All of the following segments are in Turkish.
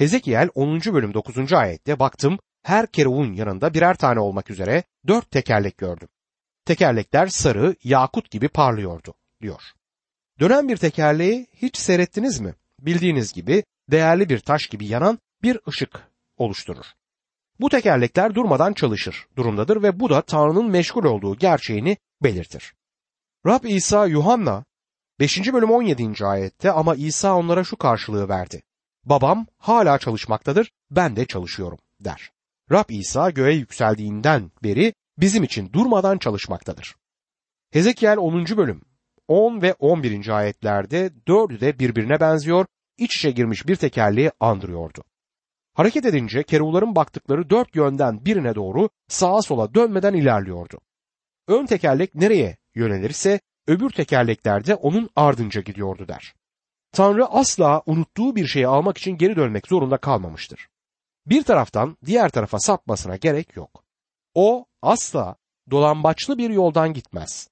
Hezekiel 10. bölüm 9. ayette baktım her keruvun yanında birer tane olmak üzere dört tekerlek gördüm. Tekerlekler sarı, yakut gibi parlıyordu, diyor. Dönen bir tekerleği hiç seyrettiniz mi? Bildiğiniz gibi değerli bir taş gibi yanan bir ışık oluşturur. Bu tekerlekler durmadan çalışır durumdadır ve bu da Tanrı'nın meşgul olduğu gerçeğini belirtir. Rab İsa Yuhanna 5. bölüm 17. ayette ama İsa onlara şu karşılığı verdi. Babam hala çalışmaktadır, ben de çalışıyorum der. Rab İsa göğe yükseldiğinden beri bizim için durmadan çalışmaktadır. Hezekiel 10. bölüm 10 ve 11. ayetlerde dördü de birbirine benziyor, iç içe girmiş bir tekerleği andırıyordu. Hareket edince keruvların baktıkları dört yönden birine doğru sağa sola dönmeden ilerliyordu. Ön tekerlek nereye yönelirse öbür tekerlekler de onun ardınca gidiyordu der. Tanrı asla unuttuğu bir şeyi almak için geri dönmek zorunda kalmamıştır. Bir taraftan diğer tarafa sapmasına gerek yok. O asla dolambaçlı bir yoldan gitmez.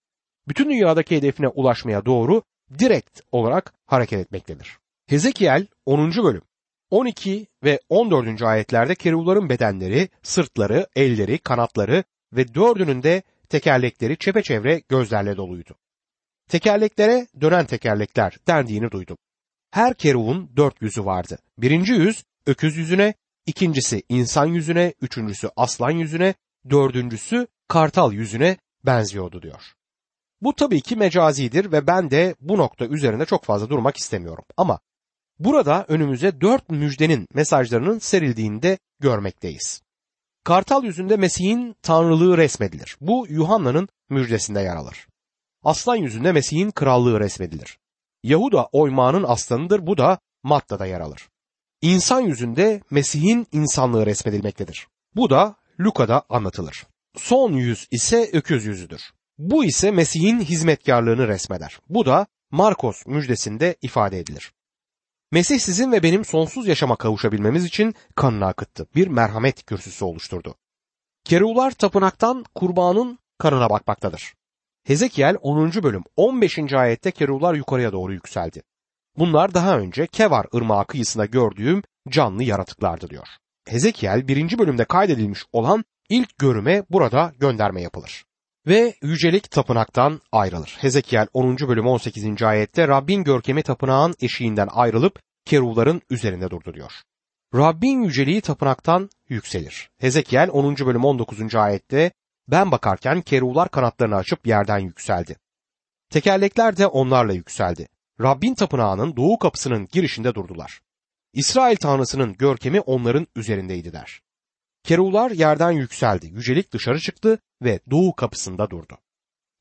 Bütün dünyadaki hedefine ulaşmaya doğru direkt olarak hareket etmektedir. Hezekiel 10. bölüm 12 ve 14. ayetlerde keruvların bedenleri, sırtları, elleri, kanatları ve dördünün de tekerlekleri çepeçevre gözlerle doluydu. Tekerleklere dönen tekerlekler dendiğini duydum. Her keruvun dört yüzü vardı. Birinci yüz öküz yüzüne, ikincisi insan yüzüne, üçüncüsü aslan yüzüne, dördüncüsü kartal yüzüne benziyordu diyor. Bu tabii ki mecazidir ve ben de bu nokta üzerinde çok fazla durmak istemiyorum. Ama burada önümüze dört müjdenin mesajlarının serildiğini de görmekteyiz. Kartal yüzünde Mesih'in tanrılığı resmedilir. Bu Yuhanna'nın müjdesinde yer alır. Aslan yüzünde Mesih'in krallığı resmedilir. Yahuda oymağının aslanıdır bu da Matta'da yer alır. İnsan yüzünde Mesih'in insanlığı resmedilmektedir. Bu da Luka'da anlatılır. Son yüz ise öküz yüzüdür. Bu ise Mesih'in hizmetkarlığını resmeder. Bu da Markos müjdesinde ifade edilir. Mesih sizin ve benim sonsuz yaşama kavuşabilmemiz için kanını akıttı. Bir merhamet kürsüsü oluşturdu. Kerular tapınaktan kurbanın kanına bakmaktadır. Hezekiel 10. bölüm 15. ayette kerular yukarıya doğru yükseldi. Bunlar daha önce Kevar ırmağı kıyısında gördüğüm canlı yaratıklardı diyor. Hezekiel 1. bölümde kaydedilmiş olan ilk görüme burada gönderme yapılır. Ve yücelik tapınaktan ayrılır. Hezekiel 10. bölüm 18. ayette Rabbin görkemi tapınağın eşiğinden ayrılıp keruvların üzerinde durdu diyor. Rabbin yüceliği tapınaktan yükselir. Hezekiel 10. bölüm 19. ayette ben bakarken keruvlar kanatlarını açıp yerden yükseldi. Tekerlekler de onlarla yükseldi. Rabbin tapınağının doğu kapısının girişinde durdular. İsrail tanrısının görkemi onların üzerindeydi der. Keruvlar yerden yükseldi, yücelik dışarı çıktı ve doğu kapısında durdu.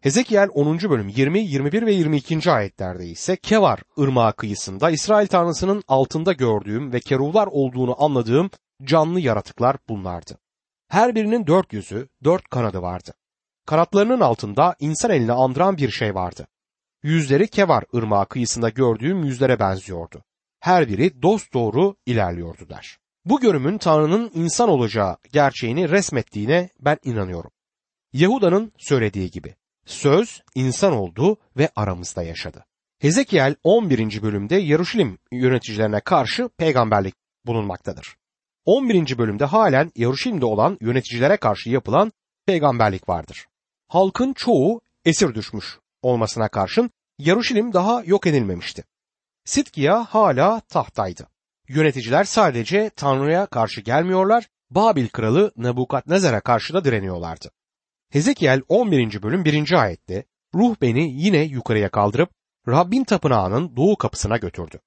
Hezekiel 10. bölüm 20, 21 ve 22. ayetlerde ise Kevar ırmağı kıyısında İsrail tanrısının altında gördüğüm ve keruvlar olduğunu anladığım canlı yaratıklar bunlardı. Her birinin dört yüzü, dört kanadı vardı. Kanatlarının altında insan elini andıran bir şey vardı. Yüzleri Kevar ırmağı kıyısında gördüğüm yüzlere benziyordu. Her biri dost doğru ilerliyordu der. Bu görümün Tanrı'nın insan olacağı gerçeğini resmettiğine ben inanıyorum. Yahuda'nın söylediği gibi söz insan oldu ve aramızda yaşadı. Hezekiel 11. bölümde Yaruşilim yöneticilerine karşı peygamberlik bulunmaktadır. 11. bölümde halen Yaruşilim'de olan yöneticilere karşı yapılan peygamberlik vardır. Halkın çoğu esir düşmüş olmasına karşın Yaruşilim daha yok edilmemişti. Sitkiya hala tahtaydı. Yöneticiler sadece Tanrı'ya karşı gelmiyorlar, Babil kralı Nebukadnezar'a karşı da direniyorlardı. Hezekiel 11. bölüm 1. ayette ruh beni yine yukarıya kaldırıp Rabbin tapınağının doğu kapısına götürdü.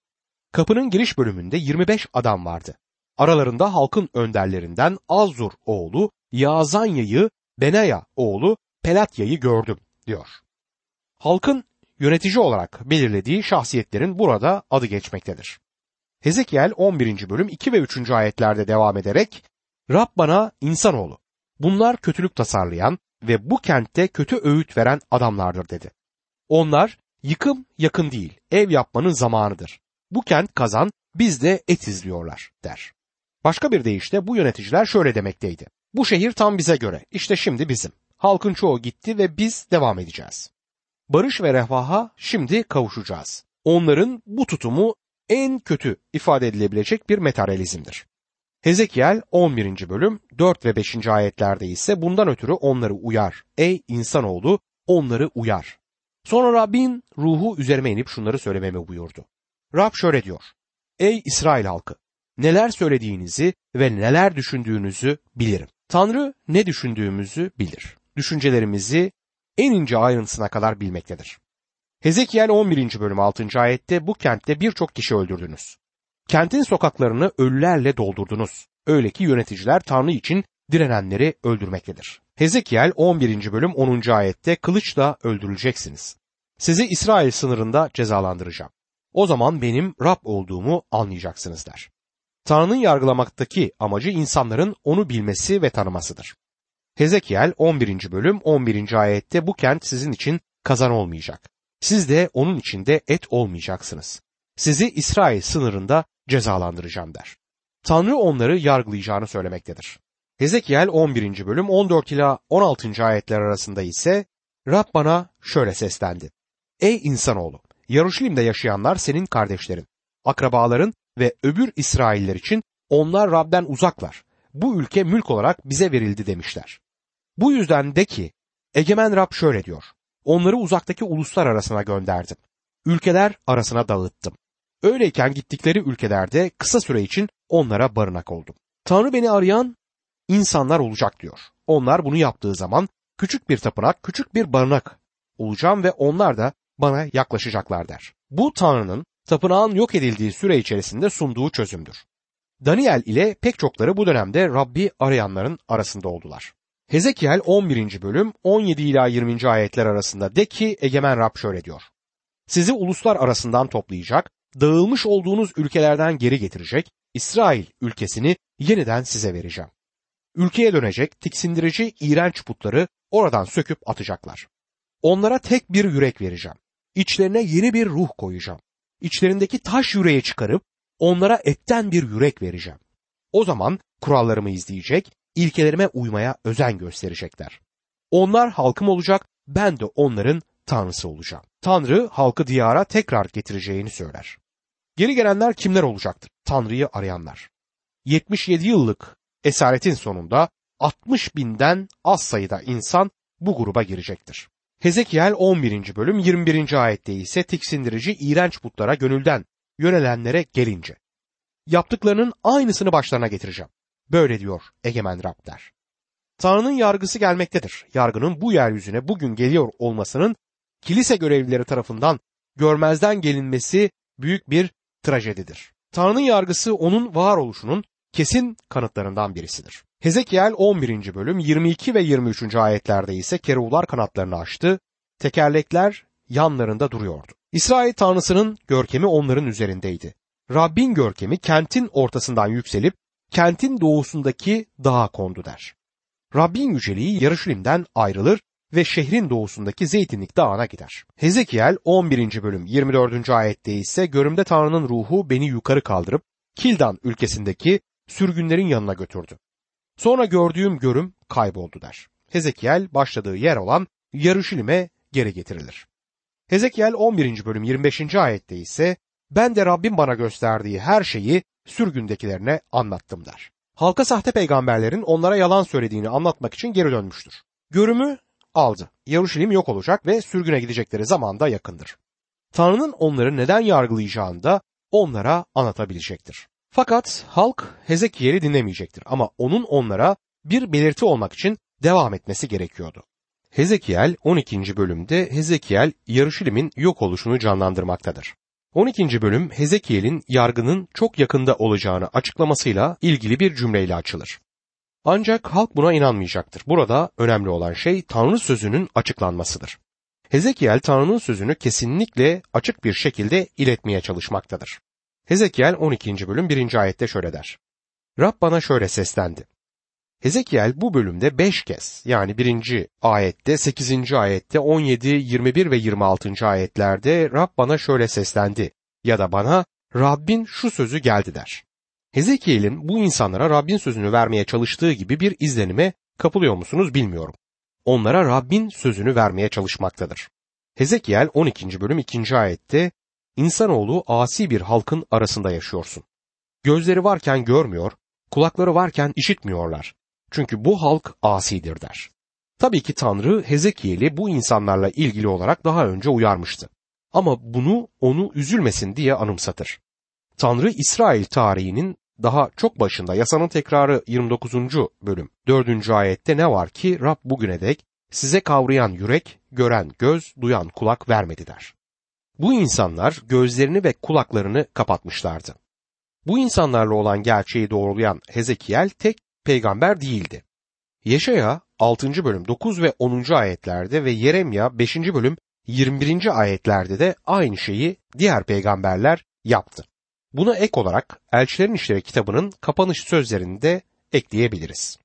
Kapının giriş bölümünde 25 adam vardı. Aralarında halkın önderlerinden Azur oğlu Yazanya'yı Benaya oğlu Pelatya'yı gördüm diyor. Halkın yönetici olarak belirlediği şahsiyetlerin burada adı geçmektedir. Hezekiel 11. bölüm 2 ve 3. ayetlerde devam ederek Rab bana insanoğlu bunlar kötülük tasarlayan ve bu kentte kötü öğüt veren adamlardır dedi. Onlar yıkım yakın değil ev yapmanın zamanıdır. Bu kent kazan biz de et izliyorlar der. Başka bir deyişle bu yöneticiler şöyle demekteydi. Bu şehir tam bize göre işte şimdi bizim. Halkın çoğu gitti ve biz devam edeceğiz. Barış ve refaha şimdi kavuşacağız. Onların bu tutumu en kötü ifade edilebilecek bir materyalizmdir. Hezekiel 11. bölüm 4 ve 5. ayetlerde ise bundan ötürü onları uyar. Ey insanoğlu onları uyar. Sonra Rabbin ruhu üzerime inip şunları söylememi buyurdu. Rab şöyle diyor. Ey İsrail halkı neler söylediğinizi ve neler düşündüğünüzü bilirim. Tanrı ne düşündüğümüzü bilir. Düşüncelerimizi en ince ayrıntısına kadar bilmektedir. Hezekiel 11. bölüm 6. ayette bu kentte birçok kişi öldürdünüz. Kentin sokaklarını ölülerle doldurdunuz. Öyle ki yöneticiler Tanrı için direnenleri öldürmektedir. Hezekiel 11. bölüm 10. ayette kılıçla öldürüleceksiniz. Sizi İsrail sınırında cezalandıracağım. O zaman benim Rab olduğumu anlayacaksınız der. Tanrı'nın yargılamaktaki amacı insanların onu bilmesi ve tanımasıdır. Hezekiel 11. bölüm 11. ayette bu kent sizin için kazan olmayacak. Siz de onun içinde et olmayacaksınız. Sizi İsrail sınırında cezalandıracağım der. Tanrı onları yargılayacağını söylemektedir. Hezekiel 11. bölüm 14 ila 16. ayetler arasında ise Rab bana şöyle seslendi. Ey insanoğlu! Yaruşilim'de yaşayanlar senin kardeşlerin, akrabaların ve öbür İsrailler için onlar Rab'den uzaklar. Bu ülke mülk olarak bize verildi demişler. Bu yüzden de ki Egemen Rab şöyle diyor. Onları uzaktaki uluslar arasına gönderdim. Ülkeler arasına dağıttım. Öyleyken gittikleri ülkelerde kısa süre için onlara barınak oldum. Tanrı beni arayan insanlar olacak diyor. Onlar bunu yaptığı zaman küçük bir tapınak, küçük bir barınak olacağım ve onlar da bana yaklaşacaklar der. Bu Tanrı'nın tapınağın yok edildiği süre içerisinde sunduğu çözümdür. Daniel ile pek çokları bu dönemde Rabbi arayanların arasında oldular. Hezekiel 11. bölüm 17 ila 20. ayetler arasında de ki Egemen Rab şöyle diyor. Sizi uluslar arasından toplayacak, dağılmış olduğunuz ülkelerden geri getirecek, İsrail ülkesini yeniden size vereceğim. Ülkeye dönecek tiksindirici iğrenç putları oradan söküp atacaklar. Onlara tek bir yürek vereceğim. İçlerine yeni bir ruh koyacağım. İçlerindeki taş yüreği çıkarıp onlara etten bir yürek vereceğim. O zaman kurallarımı izleyecek, ilkelerime uymaya özen gösterecekler. Onlar halkım olacak, ben de onların tanrısı olacağım. Tanrı halkı diyara tekrar getireceğini söyler. Geri gelenler kimler olacaktır? Tanrı'yı arayanlar. 77 yıllık esaretin sonunda 60 binden az sayıda insan bu gruba girecektir. Hezekiel 11. bölüm 21. ayette ise tiksindirici iğrenç putlara gönülden yönelenlere gelince. Yaptıklarının aynısını başlarına getireceğim. Böyle diyor egemen Rab der. Tanrı'nın yargısı gelmektedir. Yargının bu yeryüzüne bugün geliyor olmasının kilise görevlileri tarafından görmezden gelinmesi büyük bir trajedidir. Tanrı'nın yargısı onun varoluşunun kesin kanıtlarından birisidir. Hezekiel 11. bölüm 22 ve 23. ayetlerde ise keruvlar kanatlarını açtı, tekerlekler yanlarında duruyordu. İsrail tanrısının görkemi onların üzerindeydi. Rabbin görkemi kentin ortasından yükselip kentin doğusundaki dağa kondu der. Rabbin yüceliği Yarışilim'den ayrılır ve şehrin doğusundaki Zeytinlik Dağı'na gider. Hezekiel 11. bölüm 24. ayette ise görümde Tanrı'nın ruhu beni yukarı kaldırıp Kildan ülkesindeki sürgünlerin yanına götürdü. Sonra gördüğüm görüm kayboldu der. Hezekiel başladığı yer olan Yarışilim'e geri getirilir. Hezekiel 11. bölüm 25. ayette ise ben de Rabbim bana gösterdiği her şeyi sürgündekilerine anlattım der. Halka sahte peygamberlerin onlara yalan söylediğini anlatmak için geri dönmüştür. Görümü aldı. Yaruşilim yok olacak ve sürgüne gidecekleri zaman da yakındır. Tanrı'nın onları neden yargılayacağını da onlara anlatabilecektir. Fakat halk Hezekiel'i dinlemeyecektir ama onun onlara bir belirti olmak için devam etmesi gerekiyordu. Hezekiel 12. bölümde Hezekiel Yarışilim'in yok oluşunu canlandırmaktadır. 12. bölüm Hezekiel'in yargının çok yakında olacağını açıklamasıyla ilgili bir cümleyle açılır. Ancak halk buna inanmayacaktır. Burada önemli olan şey Tanrı sözünün açıklanmasıdır. Hezekiel Tanrı'nın sözünü kesinlikle açık bir şekilde iletmeye çalışmaktadır. Hezekiel 12. bölüm 1. ayette şöyle der. Rab bana şöyle seslendi. Hezekiel bu bölümde 5 kez yani 1. ayette, 8. ayette, 17, 21 ve 26. ayetlerde Rab bana şöyle seslendi ya da bana Rabbin şu sözü geldi der. Hezekiel'in bu insanlara Rabbin sözünü vermeye çalıştığı gibi bir izlenime kapılıyor musunuz bilmiyorum. Onlara Rabbin sözünü vermeye çalışmaktadır. Hezekiel 12. bölüm 2. ayette İnsanoğlu asi bir halkın arasında yaşıyorsun. Gözleri varken görmüyor, kulakları varken işitmiyorlar. Çünkü bu halk asidir der. Tabii ki Tanrı Hezekiel'i bu insanlarla ilgili olarak daha önce uyarmıştı. Ama bunu onu üzülmesin diye anımsatır. Tanrı İsrail tarihinin daha çok başında yasanın tekrarı 29. bölüm 4. ayette ne var ki Rab bugüne dek size kavrayan yürek, gören göz, duyan kulak vermedi der. Bu insanlar gözlerini ve kulaklarını kapatmışlardı. Bu insanlarla olan gerçeği doğrulayan Hezekiel tek peygamber değildi. Yeşaya 6. bölüm 9 ve 10. ayetlerde ve Yeremya 5. bölüm 21. ayetlerde de aynı şeyi diğer peygamberler yaptı. Buna ek olarak Elçilerin İşleri kitabının kapanış sözlerini de ekleyebiliriz.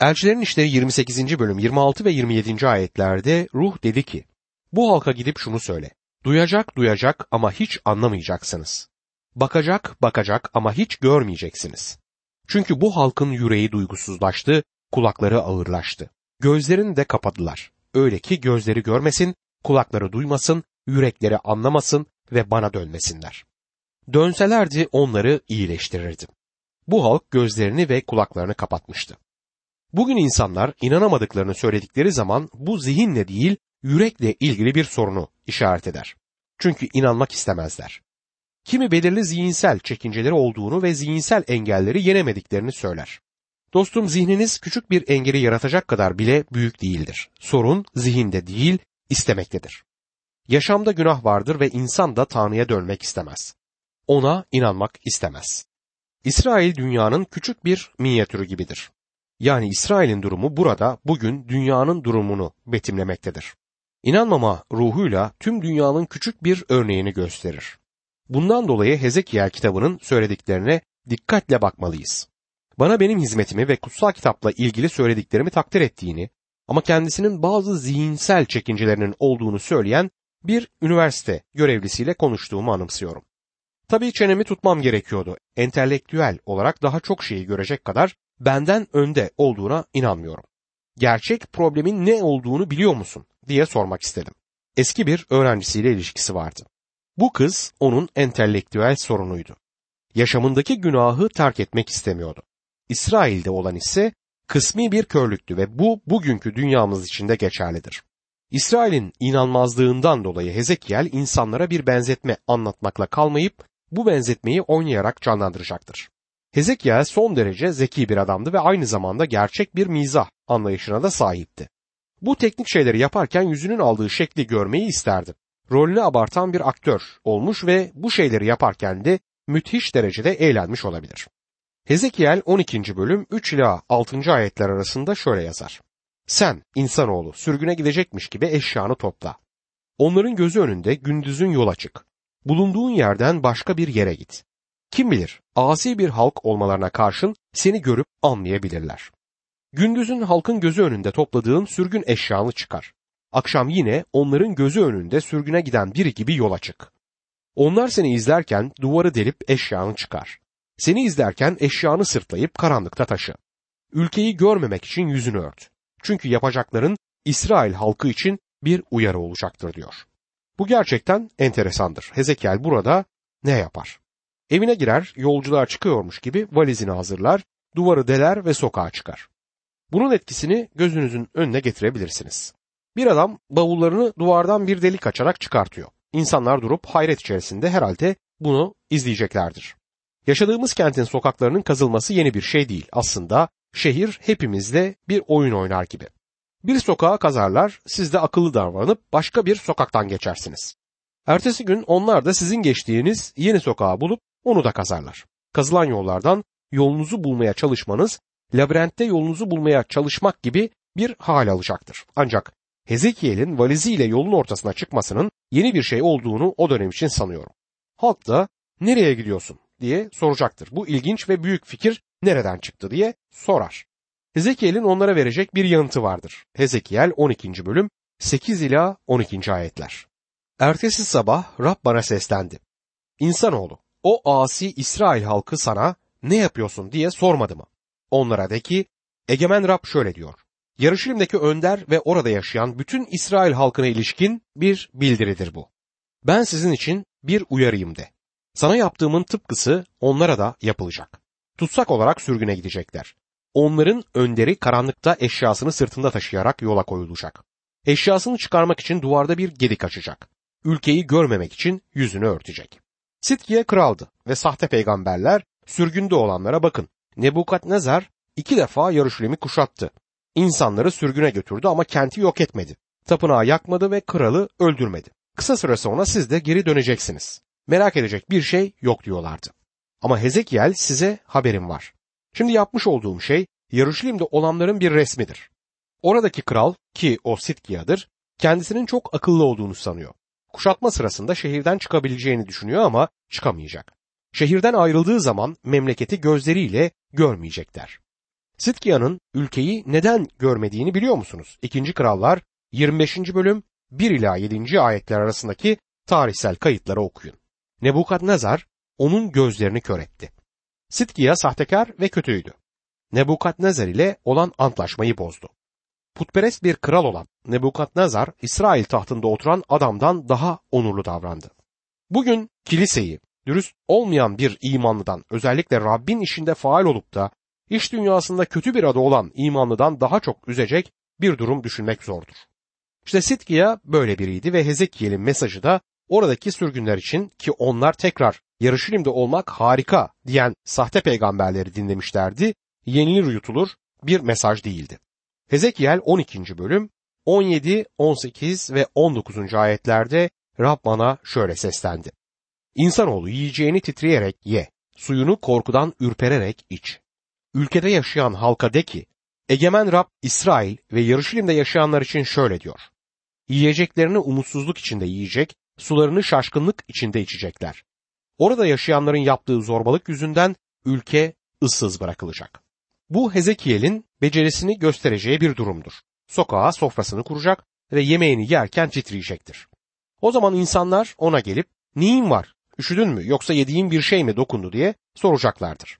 Elçilerin İşleri 28. bölüm 26 ve 27. ayetlerde ruh dedi ki, bu halka gidip şunu söyle, duyacak duyacak ama hiç anlamayacaksınız. Bakacak bakacak ama hiç görmeyeceksiniz. Çünkü bu halkın yüreği duygusuzlaştı, kulakları ağırlaştı. Gözlerini de kapadılar. Öyle ki gözleri görmesin, kulakları duymasın, yürekleri anlamasın ve bana dönmesinler. Dönselerdi onları iyileştirirdim. Bu halk gözlerini ve kulaklarını kapatmıştı. Bugün insanlar inanamadıklarını söyledikleri zaman bu zihinle değil, yürekle ilgili bir sorunu işaret eder. Çünkü inanmak istemezler. Kimi belirli zihinsel çekinceleri olduğunu ve zihinsel engelleri yenemediklerini söyler. Dostum zihniniz küçük bir engeli yaratacak kadar bile büyük değildir. Sorun zihinde değil, istemektedir. Yaşamda günah vardır ve insan da Tanrı'ya dönmek istemez. Ona inanmak istemez. İsrail dünyanın küçük bir minyatürü gibidir. Yani İsrail'in durumu burada bugün dünyanın durumunu betimlemektedir. İnanmama ruhuyla tüm dünyanın küçük bir örneğini gösterir. Bundan dolayı Hezekiel kitabının söylediklerine dikkatle bakmalıyız. Bana benim hizmetimi ve kutsal kitapla ilgili söylediklerimi takdir ettiğini ama kendisinin bazı zihinsel çekincelerinin olduğunu söyleyen bir üniversite görevlisiyle konuştuğumu anımsıyorum. Tabii çenemi tutmam gerekiyordu. Entelektüel olarak daha çok şeyi görecek kadar benden önde olduğuna inanmıyorum. Gerçek problemin ne olduğunu biliyor musun diye sormak istedim. Eski bir öğrencisiyle ilişkisi vardı. Bu kız onun entelektüel sorunuydu. Yaşamındaki günahı terk etmek istemiyordu. İsrail'de olan ise kısmi bir körlüktü ve bu bugünkü dünyamız için de geçerlidir. İsrail'in inanmazlığından dolayı Hezekiel insanlara bir benzetme anlatmakla kalmayıp bu benzetmeyi oynayarak canlandıracaktır. Hezekiel son derece zeki bir adamdı ve aynı zamanda gerçek bir mizah anlayışına da sahipti. Bu teknik şeyleri yaparken yüzünün aldığı şekli görmeyi isterdi. Rolünü abartan bir aktör olmuş ve bu şeyleri yaparken de müthiş derecede eğlenmiş olabilir. Hezekiel 12. bölüm 3 ila 6. ayetler arasında şöyle yazar. Sen insanoğlu sürgüne gidecekmiş gibi eşyanı topla. Onların gözü önünde gündüzün yola çık. Bulunduğun yerden başka bir yere git. Kim bilir asi bir halk olmalarına karşın seni görüp anlayabilirler. Gündüzün halkın gözü önünde topladığın sürgün eşyanı çıkar. Akşam yine onların gözü önünde sürgüne giden biri gibi yola çık. Onlar seni izlerken duvarı delip eşyanı çıkar. Seni izlerken eşyanı sırtlayıp karanlıkta taşı. Ülkeyi görmemek için yüzünü ört. Çünkü yapacakların İsrail halkı için bir uyarı olacaktır diyor. Bu gerçekten enteresandır. Hezekiel burada ne yapar? Evine girer, yolculuğa çıkıyormuş gibi valizini hazırlar, duvarı deler ve sokağa çıkar. Bunun etkisini gözünüzün önüne getirebilirsiniz. Bir adam bavullarını duvardan bir delik açarak çıkartıyor. İnsanlar durup hayret içerisinde herhalde bunu izleyeceklerdir. Yaşadığımız kentin sokaklarının kazılması yeni bir şey değil. Aslında şehir hepimizle bir oyun oynar gibi. Bir sokağa kazarlar, siz de akıllı davranıp başka bir sokaktan geçersiniz. Ertesi gün onlar da sizin geçtiğiniz yeni sokağı bulup onu da kazarlar. Kazılan yollardan yolunuzu bulmaya çalışmanız, labirentte yolunuzu bulmaya çalışmak gibi bir hal alacaktır. Ancak Hezekiel'in valiziyle yolun ortasına çıkmasının yeni bir şey olduğunu o dönem için sanıyorum. Halk da nereye gidiyorsun diye soracaktır. Bu ilginç ve büyük fikir nereden çıktı diye sorar. Hezekiel'in onlara verecek bir yanıtı vardır. Hezekiel 12. bölüm 8 ila 12. ayetler. Ertesi sabah Rab bana seslendi. İnsanoğlu, o asi İsrail halkı sana ne yapıyorsun diye sormadı mı? Onlara de ki, Egemen Rab şöyle diyor. Yarışilim'deki önder ve orada yaşayan bütün İsrail halkına ilişkin bir bildiridir bu. Ben sizin için bir uyarayım de. Sana yaptığımın tıpkısı onlara da yapılacak. Tutsak olarak sürgüne gidecekler. Onların önderi karanlıkta eşyasını sırtında taşıyarak yola koyulacak. Eşyasını çıkarmak için duvarda bir gedik açacak. Ülkeyi görmemek için yüzünü örtecek. Sitkiye kraldı ve sahte peygamberler sürgünde olanlara bakın. Nebukadnezar iki defa Yarışilim'i kuşattı. İnsanları sürgüne götürdü ama kenti yok etmedi. Tapınağı yakmadı ve kralı öldürmedi. Kısa süre sonra siz de geri döneceksiniz. Merak edecek bir şey yok diyorlardı. Ama Hezekiel size haberim var. Şimdi yapmış olduğum şey Yarışilim'de olanların bir resmidir. Oradaki kral ki o Sitkiya'dır kendisinin çok akıllı olduğunu sanıyor. Kuşatma sırasında şehirden çıkabileceğini düşünüyor ama çıkamayacak. Şehirden ayrıldığı zaman memleketi gözleriyle görmeyecekler. Sitkiya'nın ülkeyi neden görmediğini biliyor musunuz? 2. Krallar 25. bölüm 1 ila 7. ayetler arasındaki tarihsel kayıtları okuyun. Nebukadnezar onun gözlerini kör etti. Sitkiya sahtekar ve kötüydü. Nebukadnezar ile olan antlaşmayı bozdu. Putperest bir kral olan Nebukadnezar, İsrail tahtında oturan adamdan daha onurlu davrandı. Bugün kiliseyi dürüst olmayan bir imanlıdan özellikle Rabbin işinde faal olup da iş dünyasında kötü bir adı olan imanlıdan daha çok üzecek bir durum düşünmek zordur. İşte Sitkiya böyle biriydi ve Hezekiel'in mesajı da oradaki sürgünler için ki onlar tekrar Yarışilim'de olmak harika diyen sahte peygamberleri dinlemişlerdi, yenilir yutulur bir mesaj değildi. Hezekiel 12. bölüm 17, 18 ve 19. ayetlerde Rab bana şöyle seslendi. İnsanoğlu yiyeceğini titreyerek ye, suyunu korkudan ürpererek iç. Ülkede yaşayan halka de ki, Egemen Rab İsrail ve Yarışilim'de yaşayanlar için şöyle diyor. Yiyeceklerini umutsuzluk içinde yiyecek, sularını şaşkınlık içinde içecekler. Orada yaşayanların yaptığı zorbalık yüzünden ülke ıssız bırakılacak. Bu Hezekiel'in becerisini göstereceği bir durumdur. Sokağa sofrasını kuracak ve yemeğini yerken titreyecektir. O zaman insanlar ona gelip neyin var, üşüdün mü yoksa yediğin bir şey mi dokundu diye soracaklardır.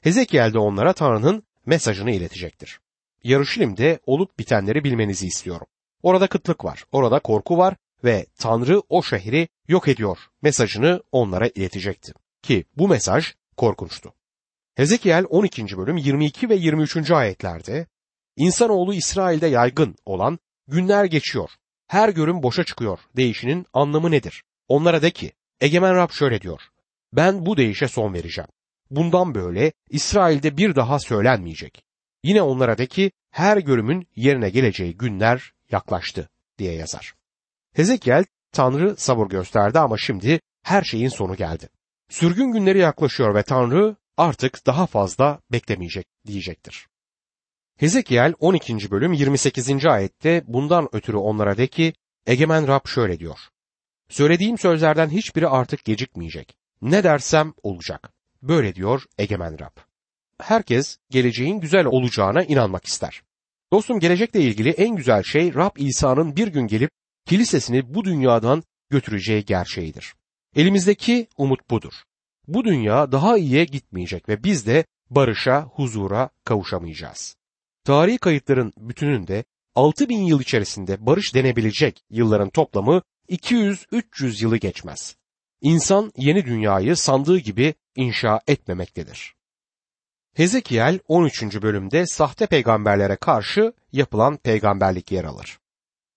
Hezekiel de onlara Tanrı'nın mesajını iletecektir. Yarışilim'de olup bitenleri bilmenizi istiyorum. Orada kıtlık var, orada korku var ve Tanrı o şehri yok ediyor mesajını onlara iletecekti. Ki bu mesaj korkunçtu. Hezekiel 12. bölüm 22 ve 23. ayetlerde İnsanoğlu İsrail'de yaygın olan günler geçiyor. Her görüm boşa çıkıyor. Değişinin anlamı nedir? Onlara de ki, Egemen Rab şöyle diyor. Ben bu değişe son vereceğim. Bundan böyle İsrail'de bir daha söylenmeyecek. Yine onlara de ki her görümün yerine geleceği günler yaklaştı diye yazar. Hezekiel Tanrı sabır gösterdi ama şimdi her şeyin sonu geldi. Sürgün günleri yaklaşıyor ve Tanrı artık daha fazla beklemeyecek diyecektir. Hezekiel 12. bölüm 28. ayette bundan ötürü onlara de ki Egemen Rab şöyle diyor. Söylediğim sözlerden hiçbiri artık gecikmeyecek. Ne dersem olacak. Böyle diyor Egemen Rab. Herkes geleceğin güzel olacağına inanmak ister. Dostum gelecekle ilgili en güzel şey Rab İsa'nın bir gün gelip kilisesini bu dünyadan götüreceği gerçeğidir. Elimizdeki umut budur. Bu dünya daha iyiye gitmeyecek ve biz de barışa, huzura kavuşamayacağız. Tarihi kayıtların bütününde 6000 yıl içerisinde barış denebilecek yılların toplamı 200-300 yılı geçmez. İnsan yeni dünyayı sandığı gibi inşa etmemektedir. Hezekiel 13. bölümde sahte peygamberlere karşı yapılan peygamberlik yer alır.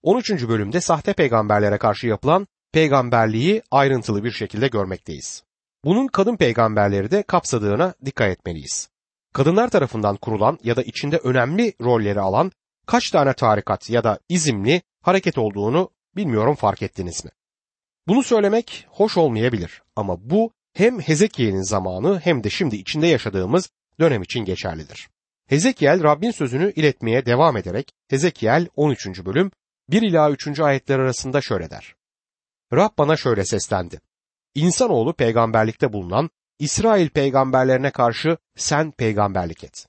13. bölümde sahte peygamberlere karşı yapılan peygamberliği ayrıntılı bir şekilde görmekteyiz. Bunun kadın peygamberleri de kapsadığına dikkat etmeliyiz. Kadınlar tarafından kurulan ya da içinde önemli rolleri alan kaç tane tarikat ya da izimli hareket olduğunu bilmiyorum fark ettiniz mi? Bunu söylemek hoş olmayabilir ama bu hem Hezekiel'in zamanı hem de şimdi içinde yaşadığımız dönem için geçerlidir. Hezekiel Rabbin sözünü iletmeye devam ederek Hezekiel 13. bölüm 1 ila 3. ayetler arasında şöyle der. Rab bana şöyle seslendi. İnsanoğlu peygamberlikte bulunan İsrail peygamberlerine karşı sen peygamberlik et.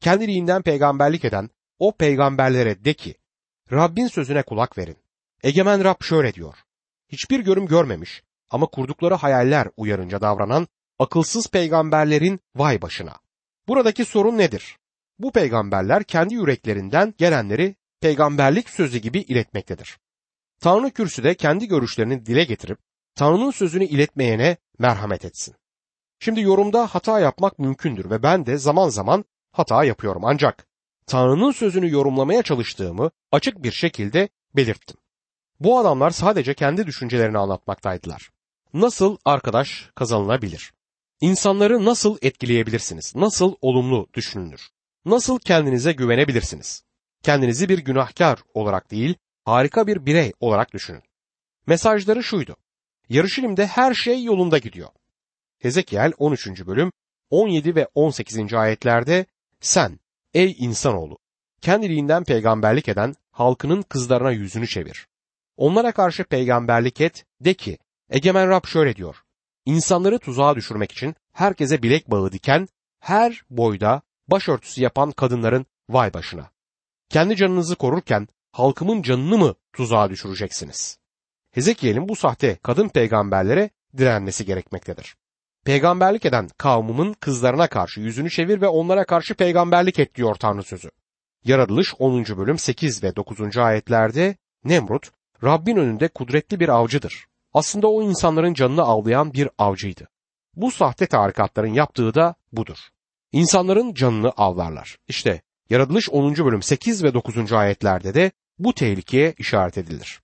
Kendiliğinden peygamberlik eden o peygamberlere de ki, Rabbin sözüne kulak verin. Egemen Rab şöyle diyor. Hiçbir görüm görmemiş ama kurdukları hayaller uyarınca davranan akılsız peygamberlerin vay başına. Buradaki sorun nedir? Bu peygamberler kendi yüreklerinden gelenleri peygamberlik sözü gibi iletmektedir. Tanrı kürsüde kendi görüşlerini dile getirip Tanrı'nın sözünü iletmeyene merhamet etsin. Şimdi yorumda hata yapmak mümkündür ve ben de zaman zaman hata yapıyorum ancak Tanrı'nın sözünü yorumlamaya çalıştığımı açık bir şekilde belirttim. Bu adamlar sadece kendi düşüncelerini anlatmaktaydılar. Nasıl arkadaş kazanılabilir? İnsanları nasıl etkileyebilirsiniz? Nasıl olumlu düşünülür? Nasıl kendinize güvenebilirsiniz? Kendinizi bir günahkar olarak değil, harika bir birey olarak düşünün. Mesajları şuydu. Yarışilimde her şey yolunda gidiyor. Hezekiel 13. bölüm 17 ve 18. ayetlerde sen ey insanoğlu kendiliğinden peygamberlik eden halkının kızlarına yüzünü çevir. Onlara karşı peygamberlik et de ki Egemen Rab şöyle diyor. İnsanları tuzağa düşürmek için herkese bilek bağı diken, her boyda başörtüsü yapan kadınların vay başına. Kendi canınızı korurken halkımın canını mı tuzağa düşüreceksiniz? Hezekiel'in bu sahte kadın peygamberlere direnmesi gerekmektedir. Peygamberlik eden kavmimin kızlarına karşı yüzünü çevir ve onlara karşı peygamberlik et diyor Tanrı sözü. Yaratılış 10. bölüm 8 ve 9. ayetlerde Nemrut, Rabbin önünde kudretli bir avcıdır. Aslında o insanların canını avlayan bir avcıydı. Bu sahte tarikatların yaptığı da budur. İnsanların canını avlarlar. İşte Yaratılış 10. bölüm 8 ve 9. ayetlerde de bu tehlikeye işaret edilir.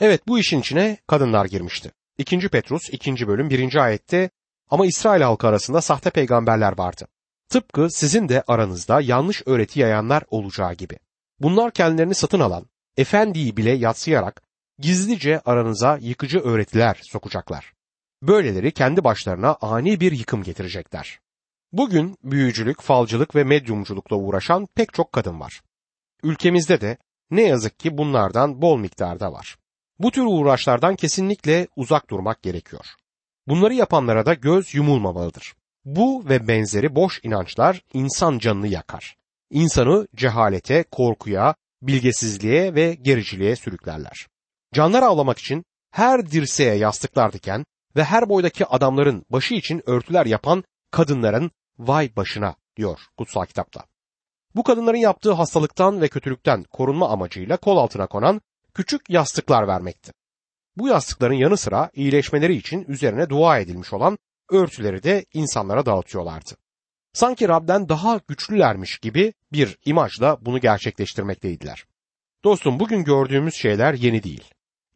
Evet bu işin içine kadınlar girmişti. 2. Petrus 2. bölüm 1. ayette ama İsrail halkı arasında sahte peygamberler vardı. Tıpkı sizin de aranızda yanlış öğreti yayanlar olacağı gibi. Bunlar kendilerini satın alan, efendiyi bile yatsıyarak gizlice aranıza yıkıcı öğretiler sokacaklar. Böyleleri kendi başlarına ani bir yıkım getirecekler. Bugün büyücülük, falcılık ve medyumculukla uğraşan pek çok kadın var. Ülkemizde de ne yazık ki bunlardan bol miktarda var. Bu tür uğraşlardan kesinlikle uzak durmak gerekiyor. Bunları yapanlara da göz yumulmamalıdır. Bu ve benzeri boş inançlar insan canını yakar. İnsanı cehalete, korkuya, bilgesizliğe ve gericiliğe sürüklerler. Canlar avlamak için her dirseğe yastıklar diken ve her boydaki adamların başı için örtüler yapan kadınların vay başına diyor kutsal kitapta. Bu kadınların yaptığı hastalıktan ve kötülükten korunma amacıyla kol altına konan küçük yastıklar vermekti. Bu yastıkların yanı sıra iyileşmeleri için üzerine dua edilmiş olan örtüleri de insanlara dağıtıyorlardı. Sanki Rab'den daha güçlülermiş gibi bir imajla bunu gerçekleştirmekteydiler. Dostum bugün gördüğümüz şeyler yeni değil.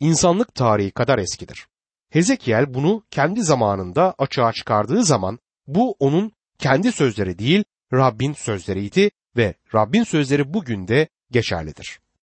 İnsanlık tarihi kadar eskidir. Hezekiel bunu kendi zamanında açığa çıkardığı zaman bu onun kendi sözleri değil Rabbin sözleriydi ve Rabbin sözleri bugün de geçerlidir.